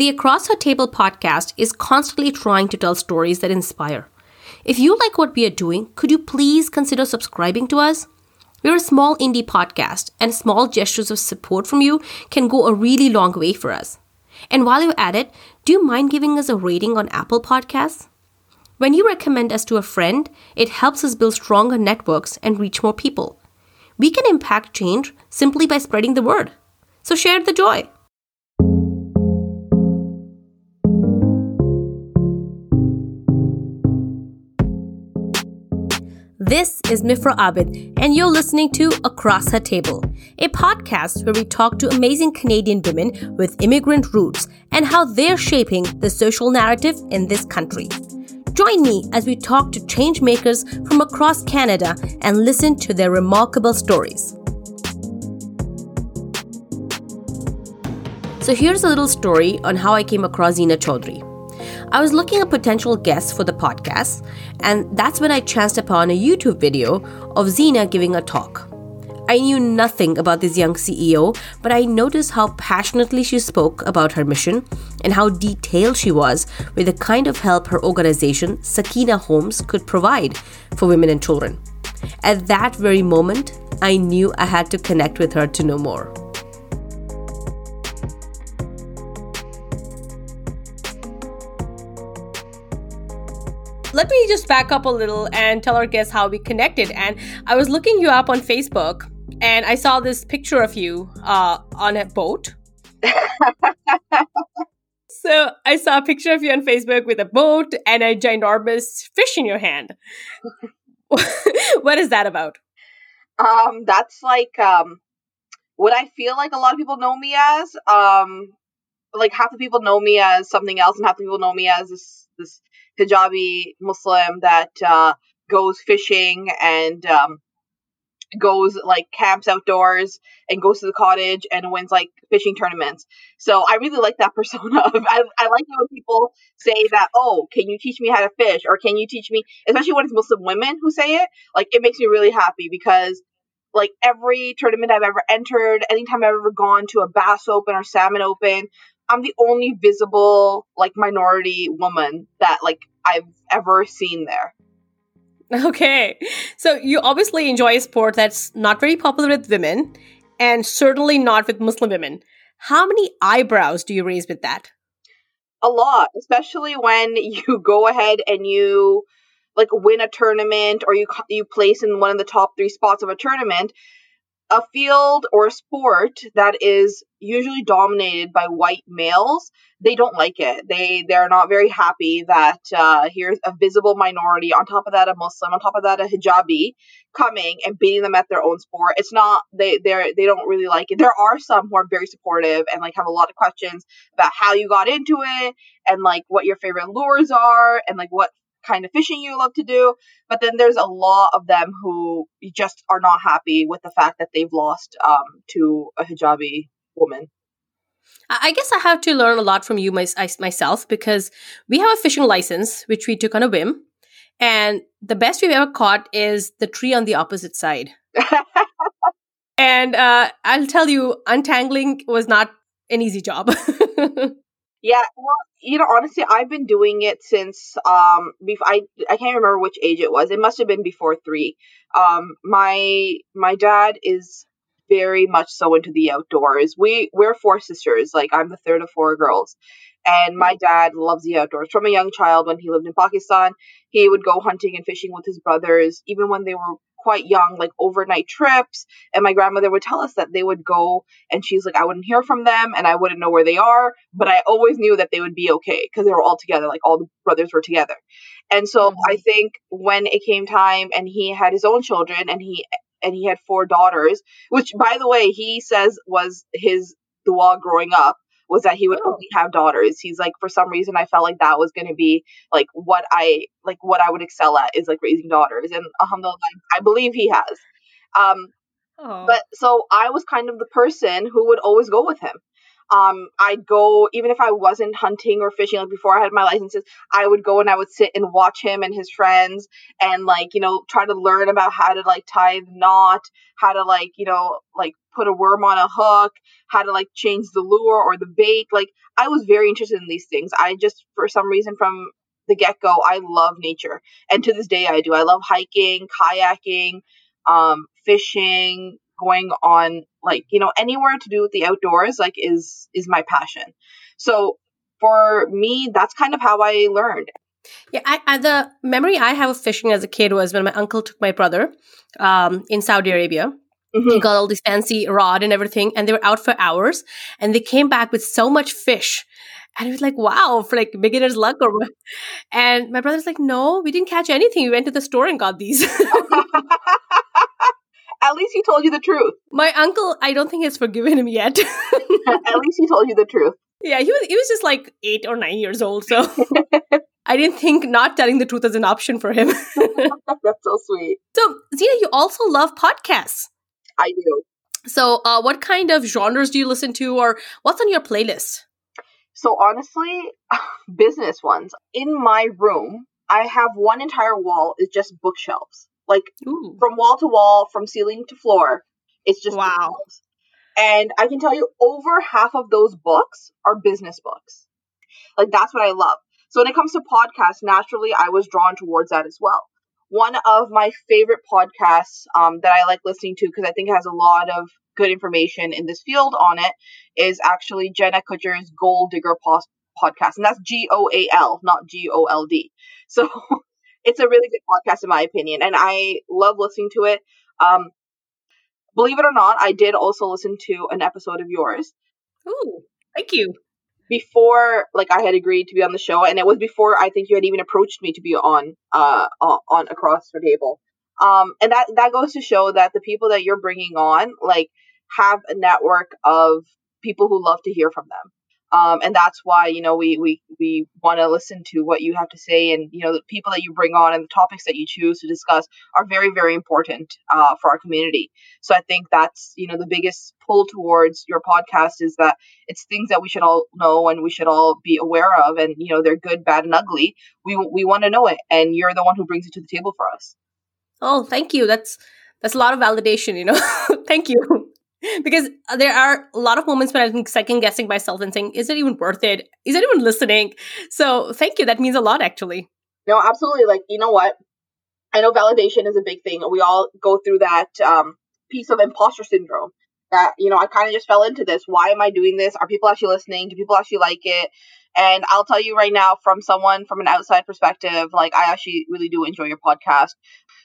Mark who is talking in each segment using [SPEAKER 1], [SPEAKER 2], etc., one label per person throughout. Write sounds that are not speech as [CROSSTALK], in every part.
[SPEAKER 1] The Across Her Table podcast is constantly trying to tell stories that inspire. If you like what we are doing, could you please consider subscribing to us? We're a small indie podcast, and small gestures of support from you can go a really long way for us. And while you're at it, do you mind giving us a rating on Apple Podcasts? When you recommend us to a friend, it helps us build stronger networks and reach more people. We can impact change simply by spreading the word. So share the joy. This is Mifra Abid, and you're listening to Across Her Table, a podcast where we talk to amazing Canadian women with immigrant roots and how they're shaping the social narrative in this country. Join me as we talk to change makers from across Canada and listen to their remarkable stories. So, here's a little story on how I came across Zina Chaudhry. I was looking at potential guests for the podcast, and that's when I chanced upon a YouTube video of Zina giving a talk. I knew nothing about this young CEO, but I noticed how passionately she spoke about her mission and how detailed she was with the kind of help her organization, Sakina Homes, could provide for women and children. At that very moment, I knew I had to connect with her to know more. Let me just back up a little and tell our guests how we connected. And I was looking you up on Facebook and I saw this picture of you uh, on a boat. [LAUGHS] so I saw a picture of you on Facebook with a boat and a ginormous fish in your hand. [LAUGHS] what is that about?
[SPEAKER 2] Um, that's like um, what I feel like a lot of people know me as. Um, like half the people know me as something else, and half the people know me as this this hijabi Muslim that uh, goes fishing and um, goes like camps outdoors and goes to the cottage and wins like fishing tournaments. So I really like that [LAUGHS] persona. I, I like it when people say that, oh, can you teach me how to fish? Or can you teach me, especially when it's Muslim women who say it, like it makes me really happy because like every tournament I've ever entered, anytime I've ever gone to a bass open or salmon open, I'm the only visible like minority woman that like I've ever seen there. [LAUGHS]
[SPEAKER 1] Okay. So you obviously enjoy a sport that's not very popular with women and certainly not with Muslim women. How many eyebrows do you raise with that?
[SPEAKER 2] A lot, especially when [LAUGHS] you go ahead and you like win a tournament or you you place in one of the top 3 spots of a tournament a field or a sport that is usually dominated by white males they don't like it. They they're not very happy that uh, here's a visible minority on top of that a muslim on top of that a hijabi coming and beating them at their own sport. It's not they they're they don't really like it. There are some who are very supportive and like have a lot of questions about how you got into it and like what your favorite lures are and like what kind of fishing you love to do. But then there's a lot of them who just are not happy with the fact that they've lost um, to a hijabi woman.
[SPEAKER 1] I guess I have to learn a lot from you my, myself because we have a fishing license, which we took on a whim. And the best we've ever caught is the tree on the opposite side. [LAUGHS] and uh, I'll tell you, untangling was not an easy job. [LAUGHS]
[SPEAKER 2] Yeah, well, you know, honestly, I've been doing it since um before I I can't remember which age it was. It must have been before 3. Um my my dad is very much so into the outdoors. We we're four sisters. Like I'm the third of four girls. And my dad loves the outdoors. From a young child when he lived in Pakistan, he would go hunting and fishing with his brothers even when they were quite young, like overnight trips. And my grandmother would tell us that they would go and she's like, I wouldn't hear from them and I wouldn't know where they are, but I always knew that they would be okay because they were all together, like all the brothers were together. And so mm-hmm. I think when it came time and he had his own children and he and he had four daughters, which by the way he says was his dua growing up was that he would oh. only have daughters. He's like, for some reason, I felt like that was going to be like what I like what I would excel at is like raising daughters, and alhamdulillah, I believe he has. Um, oh. but so I was kind of the person who would always go with him. Um, I'd go even if I wasn't hunting or fishing like before I had my licenses, I would go and I would sit and watch him and his friends and like you know try to learn about how to like tie the knot, how to like you know like put a worm on a hook, how to like change the lure or the bait. Like I was very interested in these things. I just for some reason from the get go, I love nature, and to this day I do. I love hiking, kayaking, um, fishing, going on like you know anywhere to do with the outdoors like is is my passion so for me that's kind of how i learned
[SPEAKER 1] yeah I, I, the memory i have of fishing as a kid was when my uncle took my brother um, in saudi arabia mm-hmm. he got all this fancy rod and everything and they were out for hours and they came back with so much fish and it was like, wow, for like beginner's luck or and my brother's like, no, we didn't catch anything. We went to the store and got these. [LAUGHS] [LAUGHS] [LAUGHS]
[SPEAKER 2] At least he told you the truth.
[SPEAKER 1] My uncle, I don't think has forgiven him yet. [LAUGHS]
[SPEAKER 2] At least he told you the truth.
[SPEAKER 1] Yeah, he was he was just like eight or nine years old, so [LAUGHS] I didn't think not telling the truth as an option for him. [LAUGHS]
[SPEAKER 2] That's so sweet.
[SPEAKER 1] So, Zina, you also love podcasts.
[SPEAKER 2] I do.
[SPEAKER 1] So, uh, what kind of genres do you listen to, or what's on your playlist?
[SPEAKER 2] So, honestly, business ones. In my room, I have one entire wall is just bookshelves. Like Ooh. from wall to wall, from ceiling to floor. It's just
[SPEAKER 1] wow. Books.
[SPEAKER 2] And I can tell you over half of those books are business books. Like that's what I love. So when it comes to podcasts, naturally I was drawn towards that as well. One of my favorite podcasts um, that I like listening to because I think it has a lot of good information in this field on it is actually Jenna Kutcher's Goal Digger Post podcast, and that's G O A L, not G O L D. So [LAUGHS] it's a really good podcast in my opinion, and I love listening to it. Um, believe it or not, I did also listen to an episode of yours.
[SPEAKER 1] Ooh, thank you.
[SPEAKER 2] Before, like, I had agreed to be on the show, and it was before I think you had even approached me to be on, uh, on, on across the table. Um, and that that goes to show that the people that you're bringing on, like, have a network of people who love to hear from them. Um, and that's why you know we we we want to listen to what you have to say, and you know the people that you bring on and the topics that you choose to discuss are very very important uh, for our community. So I think that's you know the biggest pull towards your podcast is that it's things that we should all know and we should all be aware of, and you know they're good, bad, and ugly. We we want to know it, and you're the one who brings it to the table for us.
[SPEAKER 1] Oh, thank you. That's that's a lot of validation. You know, [LAUGHS] thank you. [LAUGHS] because there are a lot of moments when I'm second guessing myself and saying, is it even worth it? Is anyone listening? So thank you. That means a lot, actually.
[SPEAKER 2] No, absolutely. Like, you know what? I know validation is a big thing. We all go through that um, piece of imposter syndrome that, you know, I kind of just fell into this. Why am I doing this? Are people actually listening? Do people actually like it? And I'll tell you right now, from someone from an outside perspective, like I actually really do enjoy your podcast.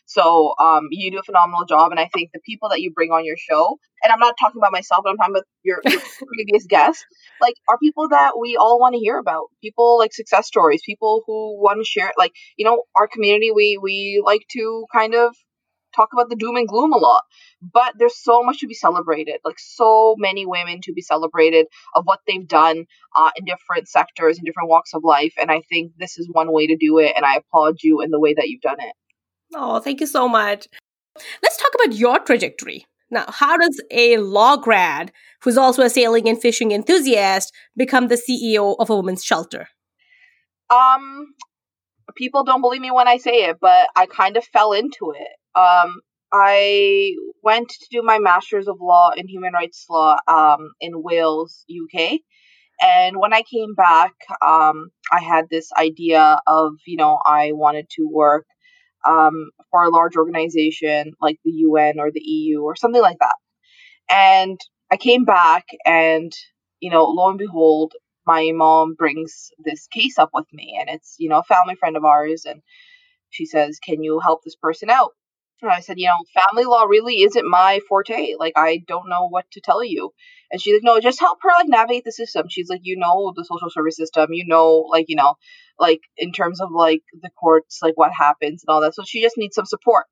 [SPEAKER 2] So um, you do a phenomenal job, and I think the people that you bring on your show, and I'm not talking about myself, but I'm talking about your, your [LAUGHS] previous guests, like are people that we all want to hear about. People like success stories, people who want to share. Like you know, our community, we we like to kind of talk about the doom and gloom a lot but there's so much to be celebrated like so many women to be celebrated of what they've done uh, in different sectors and different walks of life and i think this is one way to do it and i applaud you in the way that you've done it
[SPEAKER 1] Oh, thank you so much. Let's talk about your trajectory. Now, how does a law grad who's also a sailing and fishing enthusiast become the CEO of a women's shelter?
[SPEAKER 2] Um, people don't believe me when I say it, but I kind of fell into it. Um, I went to do my master's of law in human rights law um, in Wales, UK. And when I came back, um, I had this idea of, you know, I wanted to work um, for a large organization like the UN or the EU or something like that. And I came back, and you know, lo and behold, my mom brings this case up with me, and it's you know a family friend of ours, and she says, "Can you help this person out?" And I said, "You know, family law really isn't my forte. Like, I don't know what to tell you." And she's like, "No, just help her like navigate the system." She's like, "You know the social service system. You know, like you know." like in terms of like the courts, like what happens and all that. So she just needs some support.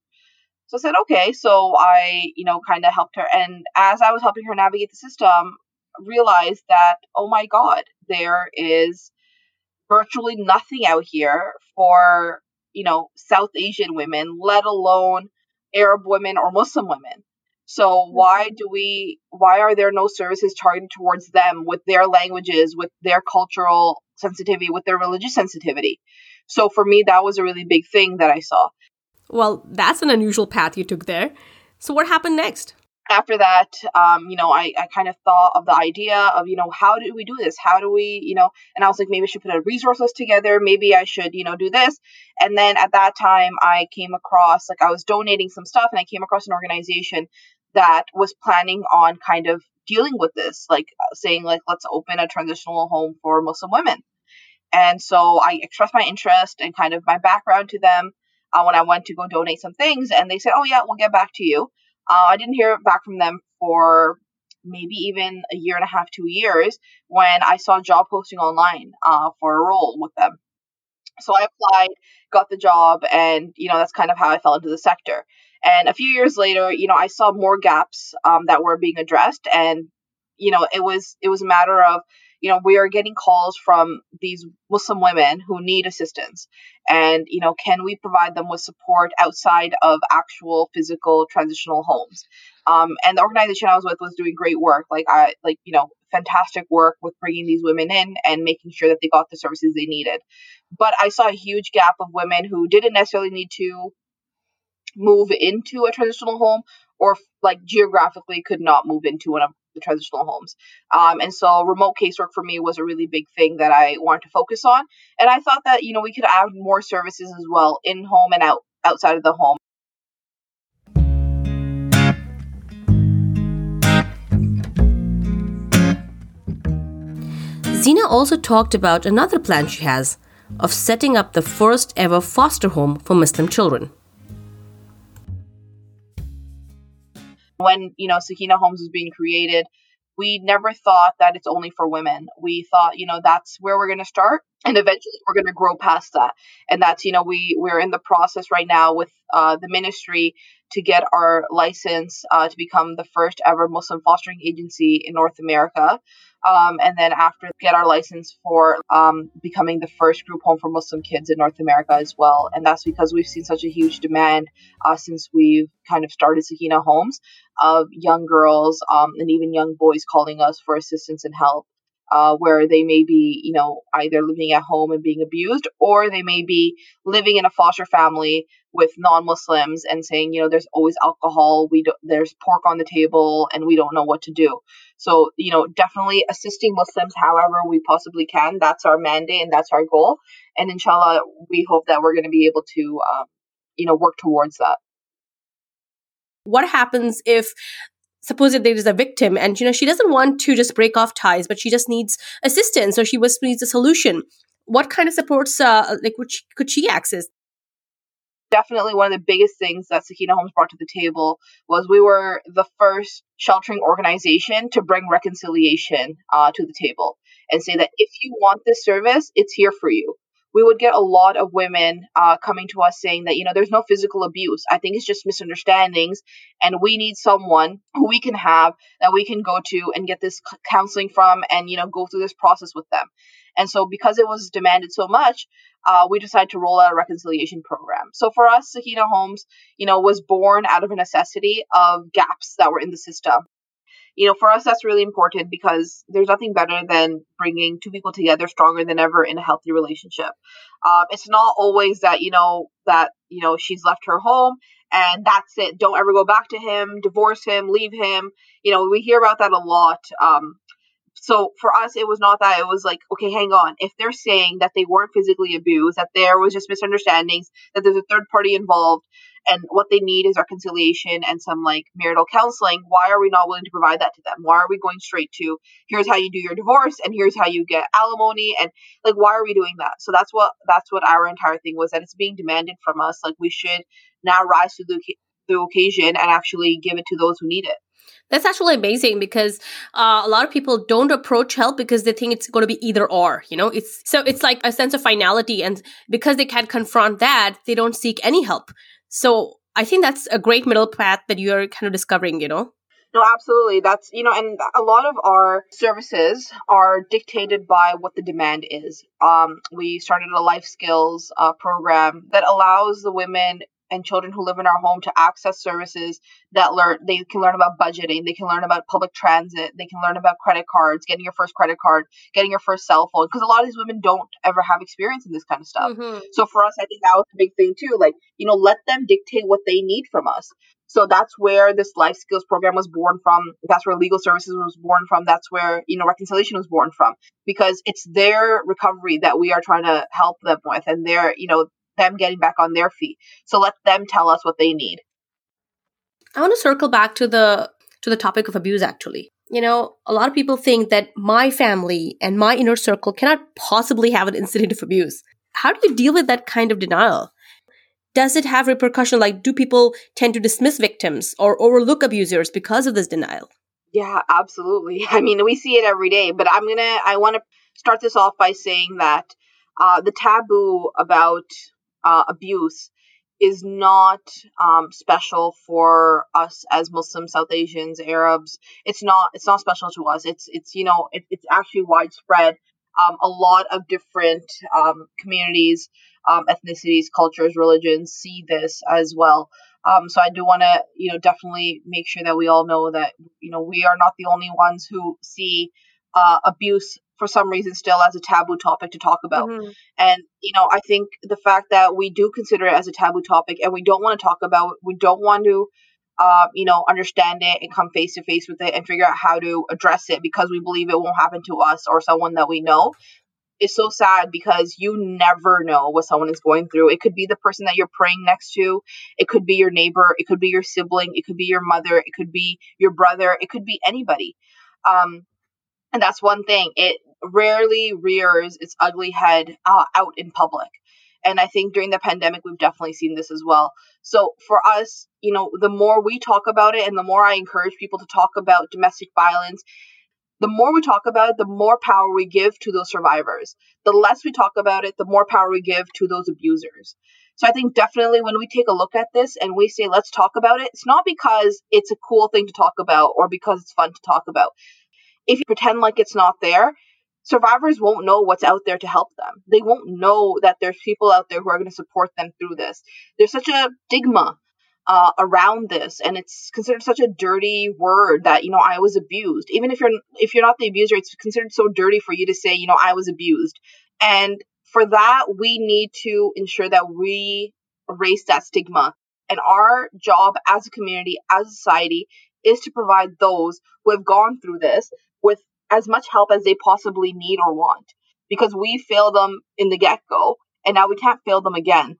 [SPEAKER 2] So I said, okay. So I, you know, kind of helped her. And as I was helping her navigate the system, realized that, oh my God, there is virtually nothing out here for, you know, South Asian women, let alone Arab women or Muslim women. So mm-hmm. why do we why are there no services targeted towards them with their languages, with their cultural sensitivity, with their religious sensitivity? So for me that was a really big thing that I saw.
[SPEAKER 1] Well, that's an unusual path you took there. So what happened next?
[SPEAKER 2] After that, um, you know, I, I kind of thought of the idea of, you know, how do we do this? How do we, you know, and I was like, maybe I should put a resource list together. Maybe I should, you know, do this. And then at that time, I came across, like, I was donating some stuff and I came across an organization that was planning on kind of dealing with this, like saying, like, let's open a transitional home for Muslim women. And so I expressed my interest and kind of my background to them uh, when I went to go donate some things. And they said, oh, yeah, we'll get back to you. Uh, I didn't hear back from them for maybe even a year and a half, two years, when I saw a job posting online uh, for a role with them. So I applied, got the job, and you know that's kind of how I fell into the sector. And a few years later, you know, I saw more gaps um, that were being addressed, and you know, it was it was a matter of you know, we are getting calls from these Muslim women who need assistance. And, you know, can we provide them with support outside of actual physical transitional homes? Um, and the organization I was with was doing great work. Like, I, like, you know, fantastic work with bringing these women in and making sure that they got the services they needed. But I saw a huge gap of women who didn't necessarily need to move into a transitional home or like geographically could not move into one of the transitional homes. Um, and so remote casework for me was a really big thing that I wanted to focus on. And I thought that, you know, we could add more services as well in home and out outside of the home.
[SPEAKER 1] Zina also talked about another plan she has of setting up the first ever foster home for Muslim children.
[SPEAKER 2] When you know Sakina Homes was being created, we never thought that it's only for women. We thought, you know, that's where we're going to start and eventually we're going to grow past that. And that's, you know, we we're in the process right now with uh, the ministry to get our license uh, to become the first ever Muslim fostering agency in North America. Um, and then after get our license for um, becoming the first group home for Muslim kids in North America as well. And that's because we've seen such a huge demand uh, since we've kind of started Sakina Homes of young girls um, and even young boys calling us for assistance and help. Uh, where they may be, you know, either living at home and being abused, or they may be living in a foster family with non-Muslims and saying, you know, there's always alcohol, we don't, there's pork on the table, and we don't know what to do. So, you know, definitely assisting Muslims however we possibly can. That's our mandate and that's our goal. And inshallah, we hope that we're going to be able to, um, you know, work towards that.
[SPEAKER 1] What happens if suppose that there is a victim and you know she doesn't want to just break off ties but she just needs assistance. Or she was needs a solution. What kind of supports uh, like could she access?
[SPEAKER 2] Definitely one of the biggest things that Sakina Homes brought to the table was we were the first sheltering organization to bring reconciliation uh, to the table and say that if you want this service, it's here for you. We would get a lot of women uh, coming to us saying that, you know, there's no physical abuse. I think it's just misunderstandings. And we need someone who we can have that we can go to and get this counseling from and, you know, go through this process with them. And so, because it was demanded so much, uh, we decided to roll out a reconciliation program. So for us, Sakina Homes, you know, was born out of a necessity of gaps that were in the system. You know, for us, that's really important because there's nothing better than bringing two people together stronger than ever in a healthy relationship. Um, it's not always that, you know, that, you know, she's left her home and that's it. Don't ever go back to him, divorce him, leave him. You know, we hear about that a lot. Um, so for us, it was not that. It was like, okay, hang on. If they're saying that they weren't physically abused, that there was just misunderstandings, that there's a third party involved, and what they need is reconciliation and some like marital counseling, why are we not willing to provide that to them? Why are we going straight to here's how you do your divorce and here's how you get alimony and like why are we doing that? So that's what that's what our entire thing was that it's being demanded from us. Like we should now rise to the, the occasion and actually give it to those who need it.
[SPEAKER 1] That's actually amazing because uh, a lot of people don't approach help because they think it's going to be either or. You know, it's so it's like a sense of finality, and because they can't confront that, they don't seek any help. So I think that's a great middle path that you're kind of discovering. You know.
[SPEAKER 2] No, absolutely. That's, you know, and a lot of our services are dictated by what the demand is. Um, we started a life skills uh, program that allows the women and children who live in our home to access services that learn they can learn about budgeting they can learn about public transit they can learn about credit cards getting your first credit card getting your first cell phone because a lot of these women don't ever have experience in this kind of stuff mm-hmm. so for us i think that was a big thing too like you know let them dictate what they need from us so that's where this life skills program was born from. That's where legal services was born from. That's where, you know, reconciliation was born from because it's their recovery that we are trying to help them with and their, you know, them getting back on their feet. So let them tell us what they need.
[SPEAKER 1] I want to circle back to the to the topic of abuse actually. You know, a lot of people think that my family and my inner circle cannot possibly have an incident of abuse. How do you deal with that kind of denial? does it have repercussion like do people tend to dismiss victims or overlook abusers because of this denial
[SPEAKER 2] yeah absolutely [LAUGHS] i mean we see it every day but i'm gonna i want to start this off by saying that uh, the taboo about uh, abuse is not um, special for us as Muslims, South Asians, Arabs. It's not. It's not special to us. It's. It's. You know. It, it's actually widespread. Um, a lot of different um, communities um, ethnicities, cultures, religions see this as well. Um, so I do want to, you know, definitely make sure that we all know that, you know, we are not the only ones who see uh, abuse for some reason still as a taboo topic to talk about. Mm-hmm. And, you know, I think the fact that we do consider it as a taboo topic and we don't want to talk about, we don't want to, uh, you know, understand it and come face to face with it and figure out how to address it because we believe it won't happen to us or someone that we know is so sad because you never know what someone is going through. It could be the person that you're praying next to, it could be your neighbor, it could be your sibling, it could be your mother, it could be your brother, it could be anybody. Um, and that's one thing. It rarely rears its ugly head uh, out in public. And I think during the pandemic, we've definitely seen this as well. So for us, you know, the more we talk about it and the more I encourage people to talk about domestic violence the more we talk about it, the more power we give to those survivors. The less we talk about it, the more power we give to those abusers. So I think definitely when we take a look at this and we say, let's talk about it, it's not because it's a cool thing to talk about or because it's fun to talk about. If you pretend like it's not there, survivors won't know what's out there to help them. They won't know that there's people out there who are going to support them through this. There's such a stigma uh, around this and it's considered such a dirty word that you know i was abused even if you're if you're not the abuser it's considered so dirty for you to say you know i was abused and for that we need to ensure that we erase that stigma and our job as a community as a society is to provide those who have gone through this with as much help as they possibly need or want because we failed them in the get-go and now we can't fail them again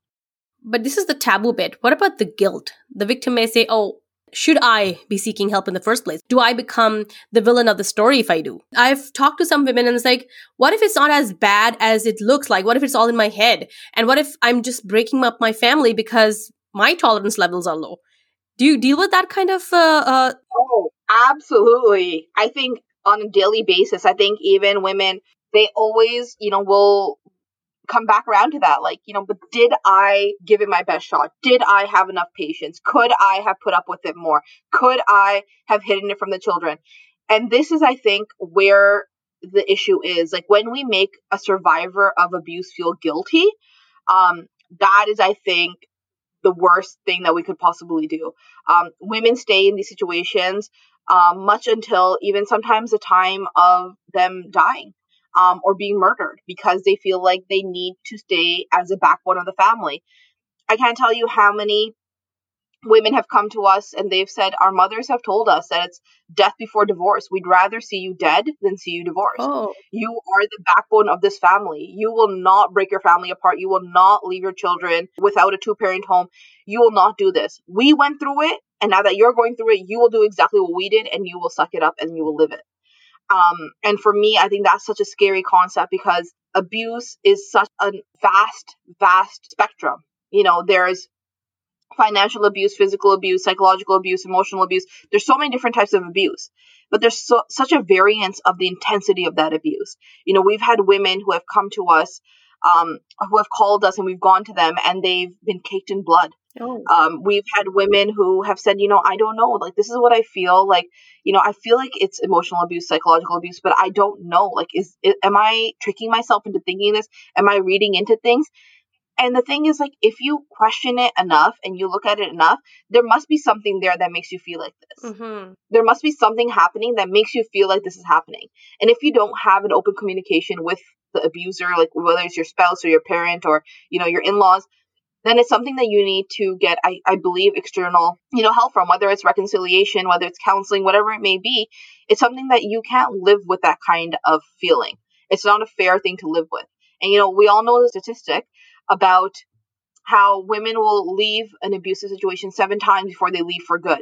[SPEAKER 1] but this is the taboo bit. What about the guilt? The victim may say, oh, should I be seeking help in the first place? Do I become the villain of the story if I do? I've talked to some women and it's like, what if it's not as bad as it looks like? What if it's all in my head? And what if I'm just breaking up my family because my tolerance levels are low? Do you deal with that kind of? Uh, uh...
[SPEAKER 2] Oh, absolutely. I think on a daily basis, I think even women, they always, you know, will come back around to that. Like, you know, but did I give it my best shot? Did I have enough patience? Could I have put up with it more? Could I have hidden it from the children? And this is, I think, where the issue is. Like, when we make a survivor of abuse feel guilty, um, that is, I think, the worst thing that we could possibly do. Um, women stay in these situations um, much until even sometimes the time of them dying um, or being murdered because they feel like they need to stay as a backbone of the family. I can't tell you how many women have come to us and they've said our mothers have told us that it's death before divorce. We'd rather see you dead than see you divorced. Oh. you are the backbone of this family. You will not break your family apart. You will not leave your children without a two parent home. You will not do this. We went through it and now that you're going through it you will do exactly what we did and you will suck it up and you will live it um, and for me, I think that's such a scary concept because abuse is such a vast, vast spectrum. You know, there's financial abuse, physical abuse, psychological abuse, emotional abuse. There's so many different types of abuse, but there's so, such a variance of the intensity of that abuse. You know, we've had women who have come to us, um, who have called us and we've gone to them and they've been caked in blood. Oh. Um, we've had women who have said, you know, I don't know, like this is what I feel like. You know, I feel like it's emotional abuse, psychological abuse, but I don't know. Like, is am I tricking myself into thinking this? Am I reading into things? And the thing is, like, if you question it enough and you look at it enough, there must be something there that makes you feel like this.
[SPEAKER 1] Mm-hmm.
[SPEAKER 2] There must be something happening that makes you feel like this is happening. And if you don't have an open communication with the abuser, like whether it's your spouse or your parent or, you know, your in laws, then it's something that you need to get, I, I believe, external, you know, help from, whether it's reconciliation, whether it's counseling, whatever it may be. It's something that you can't live with that kind of feeling. It's not a fair thing to live with. And, you know, we all know the statistic about how women will leave an abusive situation seven times before they leave for good.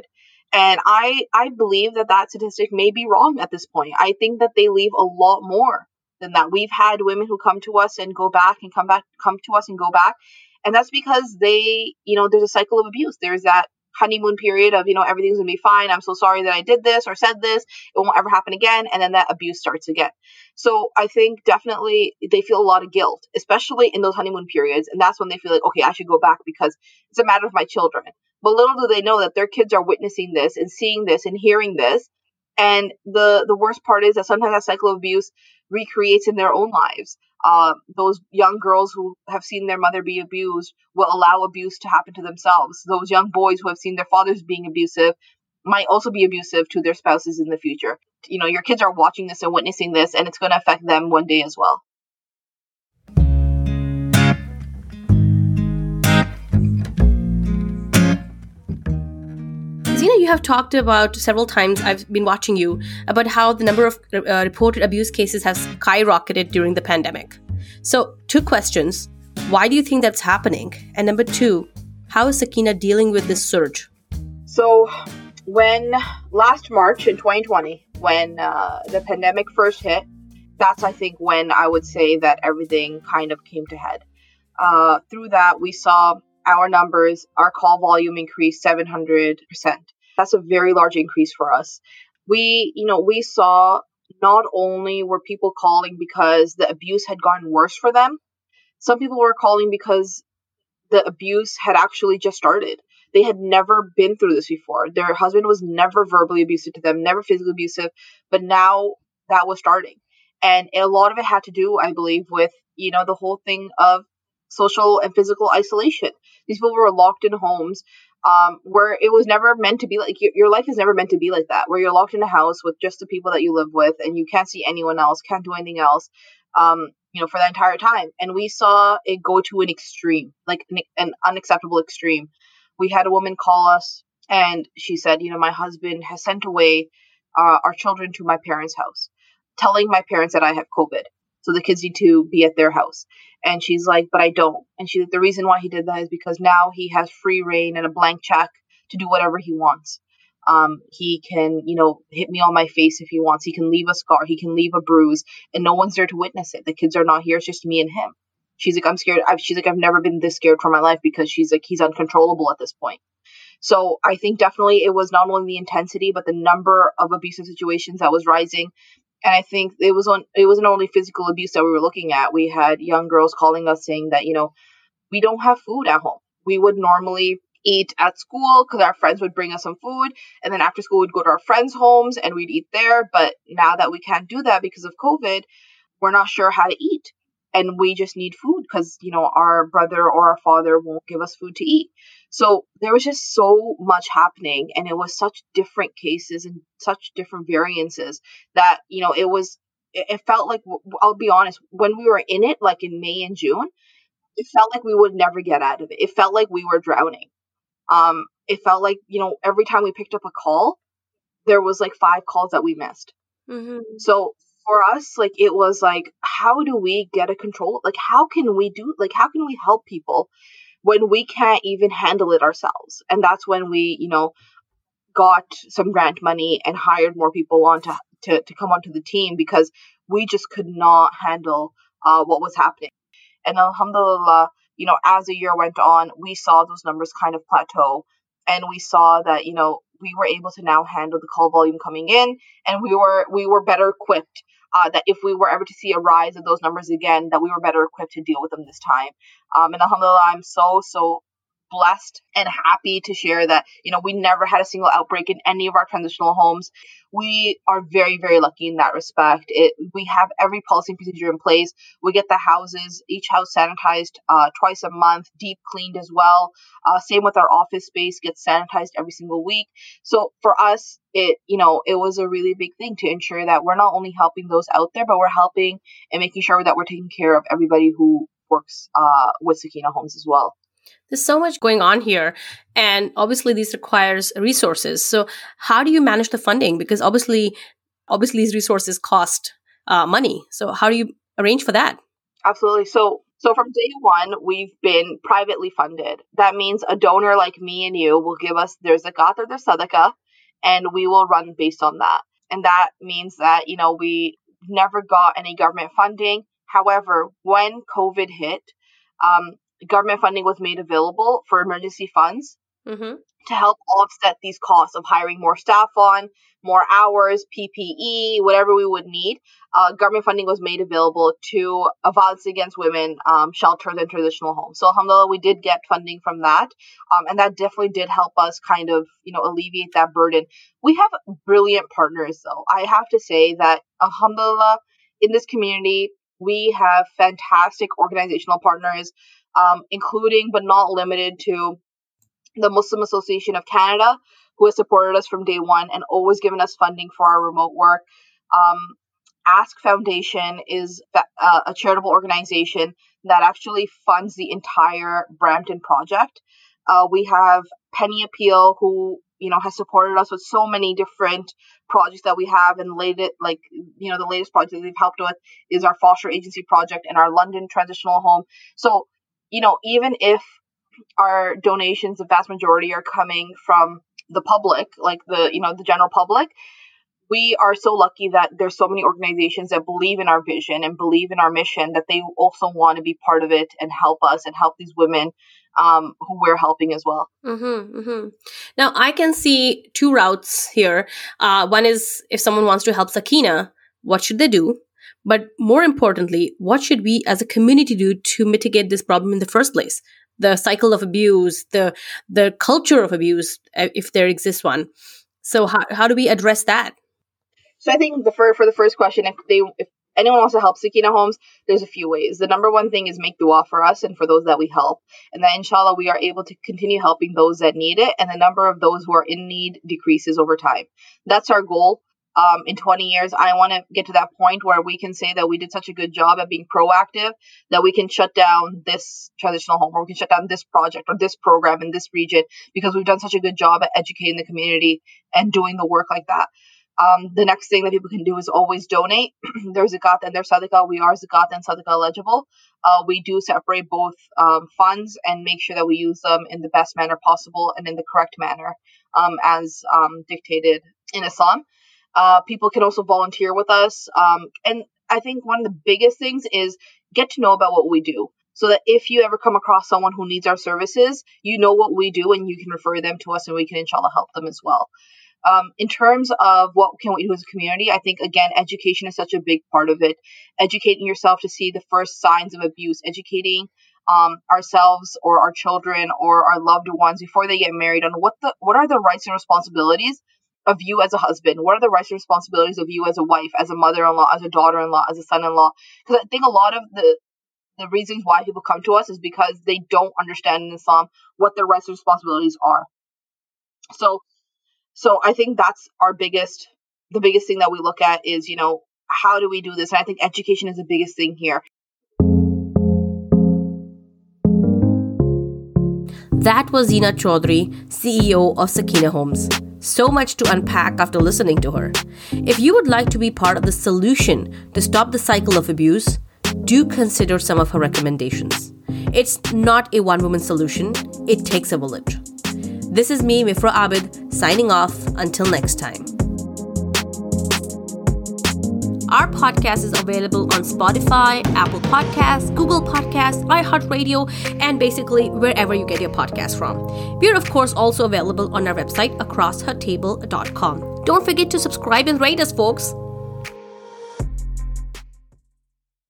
[SPEAKER 2] And I, I believe that that statistic may be wrong at this point. I think that they leave a lot more than that. We've had women who come to us and go back and come back, come to us and go back. And that's because they, you know, there's a cycle of abuse. There's that honeymoon period of, you know, everything's gonna be fine. I'm so sorry that I did this or said this. It won't ever happen again. And then that abuse starts again. So I think definitely they feel a lot of guilt, especially in those honeymoon periods. And that's when they feel like, okay, I should go back because it's a matter of my children. But little do they know that their kids are witnessing this and seeing this and hearing this. And the the worst part is that sometimes that cycle of abuse recreates in their own lives. Uh, those young girls who have seen their mother be abused will allow abuse to happen to themselves. Those young boys who have seen their fathers being abusive might also be abusive to their spouses in the future. You know, your kids are watching this and witnessing this, and it's going to affect them one day as well.
[SPEAKER 1] Have talked about several times, I've been watching you, about how the number of uh, reported abuse cases has skyrocketed during the pandemic. So, two questions. Why do you think that's happening? And number two, how is Sakina dealing with this surge?
[SPEAKER 2] So, when last March in 2020, when uh, the pandemic first hit, that's I think when I would say that everything kind of came to head. Uh, through that, we saw our numbers, our call volume increased 700%. That's a very large increase for us. We, you know, we saw not only were people calling because the abuse had gotten worse for them, some people were calling because the abuse had actually just started. They had never been through this before. Their husband was never verbally abusive to them, never physically abusive, but now that was starting. And a lot of it had to do, I believe, with, you know, the whole thing of social and physical isolation. These people were locked in homes um, where it was never meant to be like your, your life is never meant to be like that, where you're locked in a house with just the people that you live with and you can't see anyone else, can't do anything else. Um, you know, for the entire time. And we saw it go to an extreme, like an, an unacceptable extreme. We had a woman call us and she said, you know, my husband has sent away uh, our children to my parents' house, telling my parents that I have COVID. So the kids need to be at their house. And she's like, but I don't. And like, the reason why he did that is because now he has free reign and a blank check to do whatever he wants. Um, he can, you know, hit me on my face if he wants. He can leave a scar. He can leave a bruise, and no one's there to witness it. The kids are not here. It's just me and him. She's like, I'm scared. I've, she's like, I've never been this scared for my life because she's like, he's uncontrollable at this point. So I think definitely it was not only the intensity, but the number of abusive situations that was rising. And I think it was on. It wasn't only physical abuse that we were looking at. We had young girls calling us saying that you know we don't have food at home. We would normally eat at school because our friends would bring us some food and then after school we'd go to our friends homes and we'd eat there but now that we can't do that because of covid we're not sure how to eat and we just need food because you know our brother or our father won't give us food to eat so there was just so much happening and it was such different cases and such different variances that you know it was it felt like i'll be honest when we were in it like in may and june it felt like we would never get out of it it felt like we were drowning um, it felt like you know every time we picked up a call, there was like five calls that we missed.
[SPEAKER 1] Mm-hmm.
[SPEAKER 2] So for us, like it was like, how do we get a control? Like how can we do? Like how can we help people when we can't even handle it ourselves? And that's when we, you know, got some grant money and hired more people on to to, to come onto the team because we just could not handle uh, what was happening. And alhamdulillah, you know, as the year went on, we saw those numbers kind of plateau and we saw that, you know, we were able to now handle the call volume coming in and we were we were better equipped uh, that if we were ever to see a rise of those numbers again, that we were better equipped to deal with them this time. Um, and alhamdulillah, I'm so, so blessed and happy to share that, you know, we never had a single outbreak in any of our transitional homes. We are very, very lucky in that respect. It, we have every policy and procedure in place. We get the houses, each house sanitized uh, twice a month, deep cleaned as well. Uh, same with our office space, gets sanitized every single week. So for us, it, you know, it was a really big thing to ensure that we're not only helping those out there, but we're helping and making sure that we're taking care of everybody who works uh, with Sakina Homes as well.
[SPEAKER 1] There's so much going on here, and obviously this requires resources. So, how do you manage the funding? Because obviously, obviously these resources cost uh, money. So, how do you arrange for that?
[SPEAKER 2] Absolutely. So, so from day one, we've been privately funded. That means a donor like me and you will give us their zakat or their sadaqah, and we will run based on that. And that means that you know we never got any government funding. However, when COVID hit, um, government funding was made available for emergency funds mm-hmm. to help offset these costs of hiring more staff on, more hours, PPE, whatever we would need. Uh, government funding was made available to uh, violence against women um, shelters and transitional homes. So, alhamdulillah, we did get funding from that. Um, and that definitely did help us kind of, you know, alleviate that burden. We have brilliant partners, though. I have to say that, alhamdulillah, in this community, we have fantastic organizational partners, um, including but not limited to the Muslim Association of Canada, who has supported us from day one and always given us funding for our remote work. Um, Ask Foundation is uh, a charitable organization that actually funds the entire Brampton project. Uh, we have Penny Appeal, who you know has supported us with so many different projects that we have and latest like you know the latest project they've helped with is our foster agency project and our london transitional home so you know even if our donations the vast majority are coming from the public like the you know the general public we are so lucky that there's so many organizations that believe in our vision and believe in our mission that they also want to be part of it and help us and help these women um, who we're helping as well.
[SPEAKER 1] Mm-hmm, mm-hmm. Now, I can see two routes here. Uh, one is if someone wants to help Sakina, what should they do? But more importantly, what should we as a community do to mitigate this problem in the first place? The cycle of abuse, the the culture of abuse, uh, if there exists one. So, how, how do we address that?
[SPEAKER 2] So I think the for for the first question, if they if anyone wants to help Sakina Homes, there's a few ways. The number one thing is make dua for us and for those that we help. And that inshallah we are able to continue helping those that need it and the number of those who are in need decreases over time. That's our goal. Um, in 20 years, I want to get to that point where we can say that we did such a good job at being proactive that we can shut down this transitional home or we can shut down this project or this program in this region because we've done such a good job at educating the community and doing the work like that. Um, the next thing that people can do is always donate. [CLEARS THROAT] there's a zakat and there's sadaqah. We are zakat and sadaqah eligible. Uh, we do separate both um, funds and make sure that we use them in the best manner possible and in the correct manner um, as um, dictated in Islam. Uh, people can also volunteer with us. Um, and I think one of the biggest things is get to know about what we do so that if you ever come across someone who needs our services, you know what we do and you can refer them to us and we can inshallah help them as well. Um, in terms of what can we do as a community, I think again, education is such a big part of it. Educating yourself to see the first signs of abuse, educating um, ourselves or our children or our loved ones before they get married on what the what are the rights and responsibilities of you as a husband? What are the rights and responsibilities of you as a wife, as a mother-in-law, as a daughter-in-law, as a son-in-law? Because I think a lot of the the reasons why people come to us is because they don't understand in Islam what their rights and responsibilities are. So so I think that's our biggest, the biggest thing that we look at is, you know, how do we do this? And I think education is the biggest thing here.
[SPEAKER 1] That was Zina Chaudhry, CEO of Sakina Homes. So much to unpack after listening to her. If you would like to be part of the solution to stop the cycle of abuse, do consider some of her recommendations. It's not a one woman solution, it takes a village. This is me, Mifra Abid, signing off. Until next time. Our podcast is available on Spotify, Apple Podcasts, Google Podcasts, iHeartRadio, and basically wherever you get your podcast from. We're, of course, also available on our website, acrosshertable.com. Don't forget to subscribe and rate us, folks.